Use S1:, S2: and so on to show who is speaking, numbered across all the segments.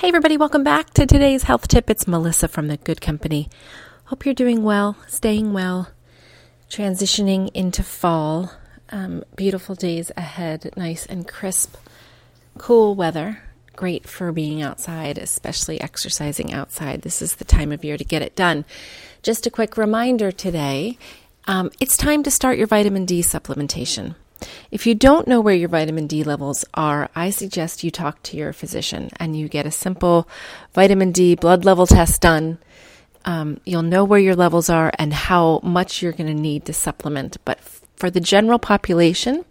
S1: Hey, everybody, welcome back to today's health tip. It's Melissa from the Guud Company. Hope you're doing well, staying well, transitioning into fall. Um, beautiful days ahead, nice and crisp, cool weather. Great for being outside, especially exercising outside. This is the time of year to get it done. Just a quick reminder today um, it's time to start your vitamin D supplementation. If you don't know where your vitamin D levels are, I suggest you talk to your physician and you get a simple vitamin D blood level test done. Um, you'll know where your levels are and how much you're going to need to supplement. But for the general population,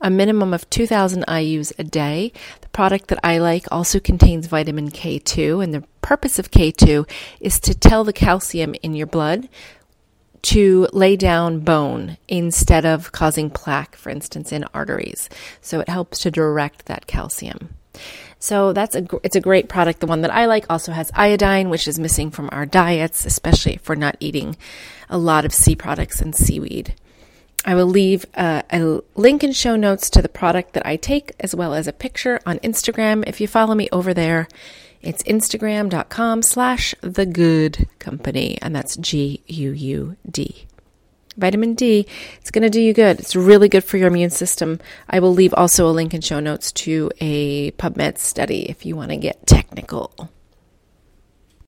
S1: a minimum of 2,000 IUs a day. The product that I like also contains vitamin K2, and the purpose of K2 is to tell the calcium in your blood to lay down bone instead of causing plaque, for instance, in arteries. So it helps to direct that calcium. So that's a it's a great product. The one that I like also has iodine, which is missing from our diets, especially if we're not eating a lot of sea products and seaweed. I will leave uh, a link in show notes to the product that I take, as well as a picture on Instagram. If you follow me over there, it's instagram.com slash the guud company, and that's G U U D. Vitamin D, it's going to do you good. It's really good for your immune system. I will leave also a link in show notes to a PubMed study if you want to get technical.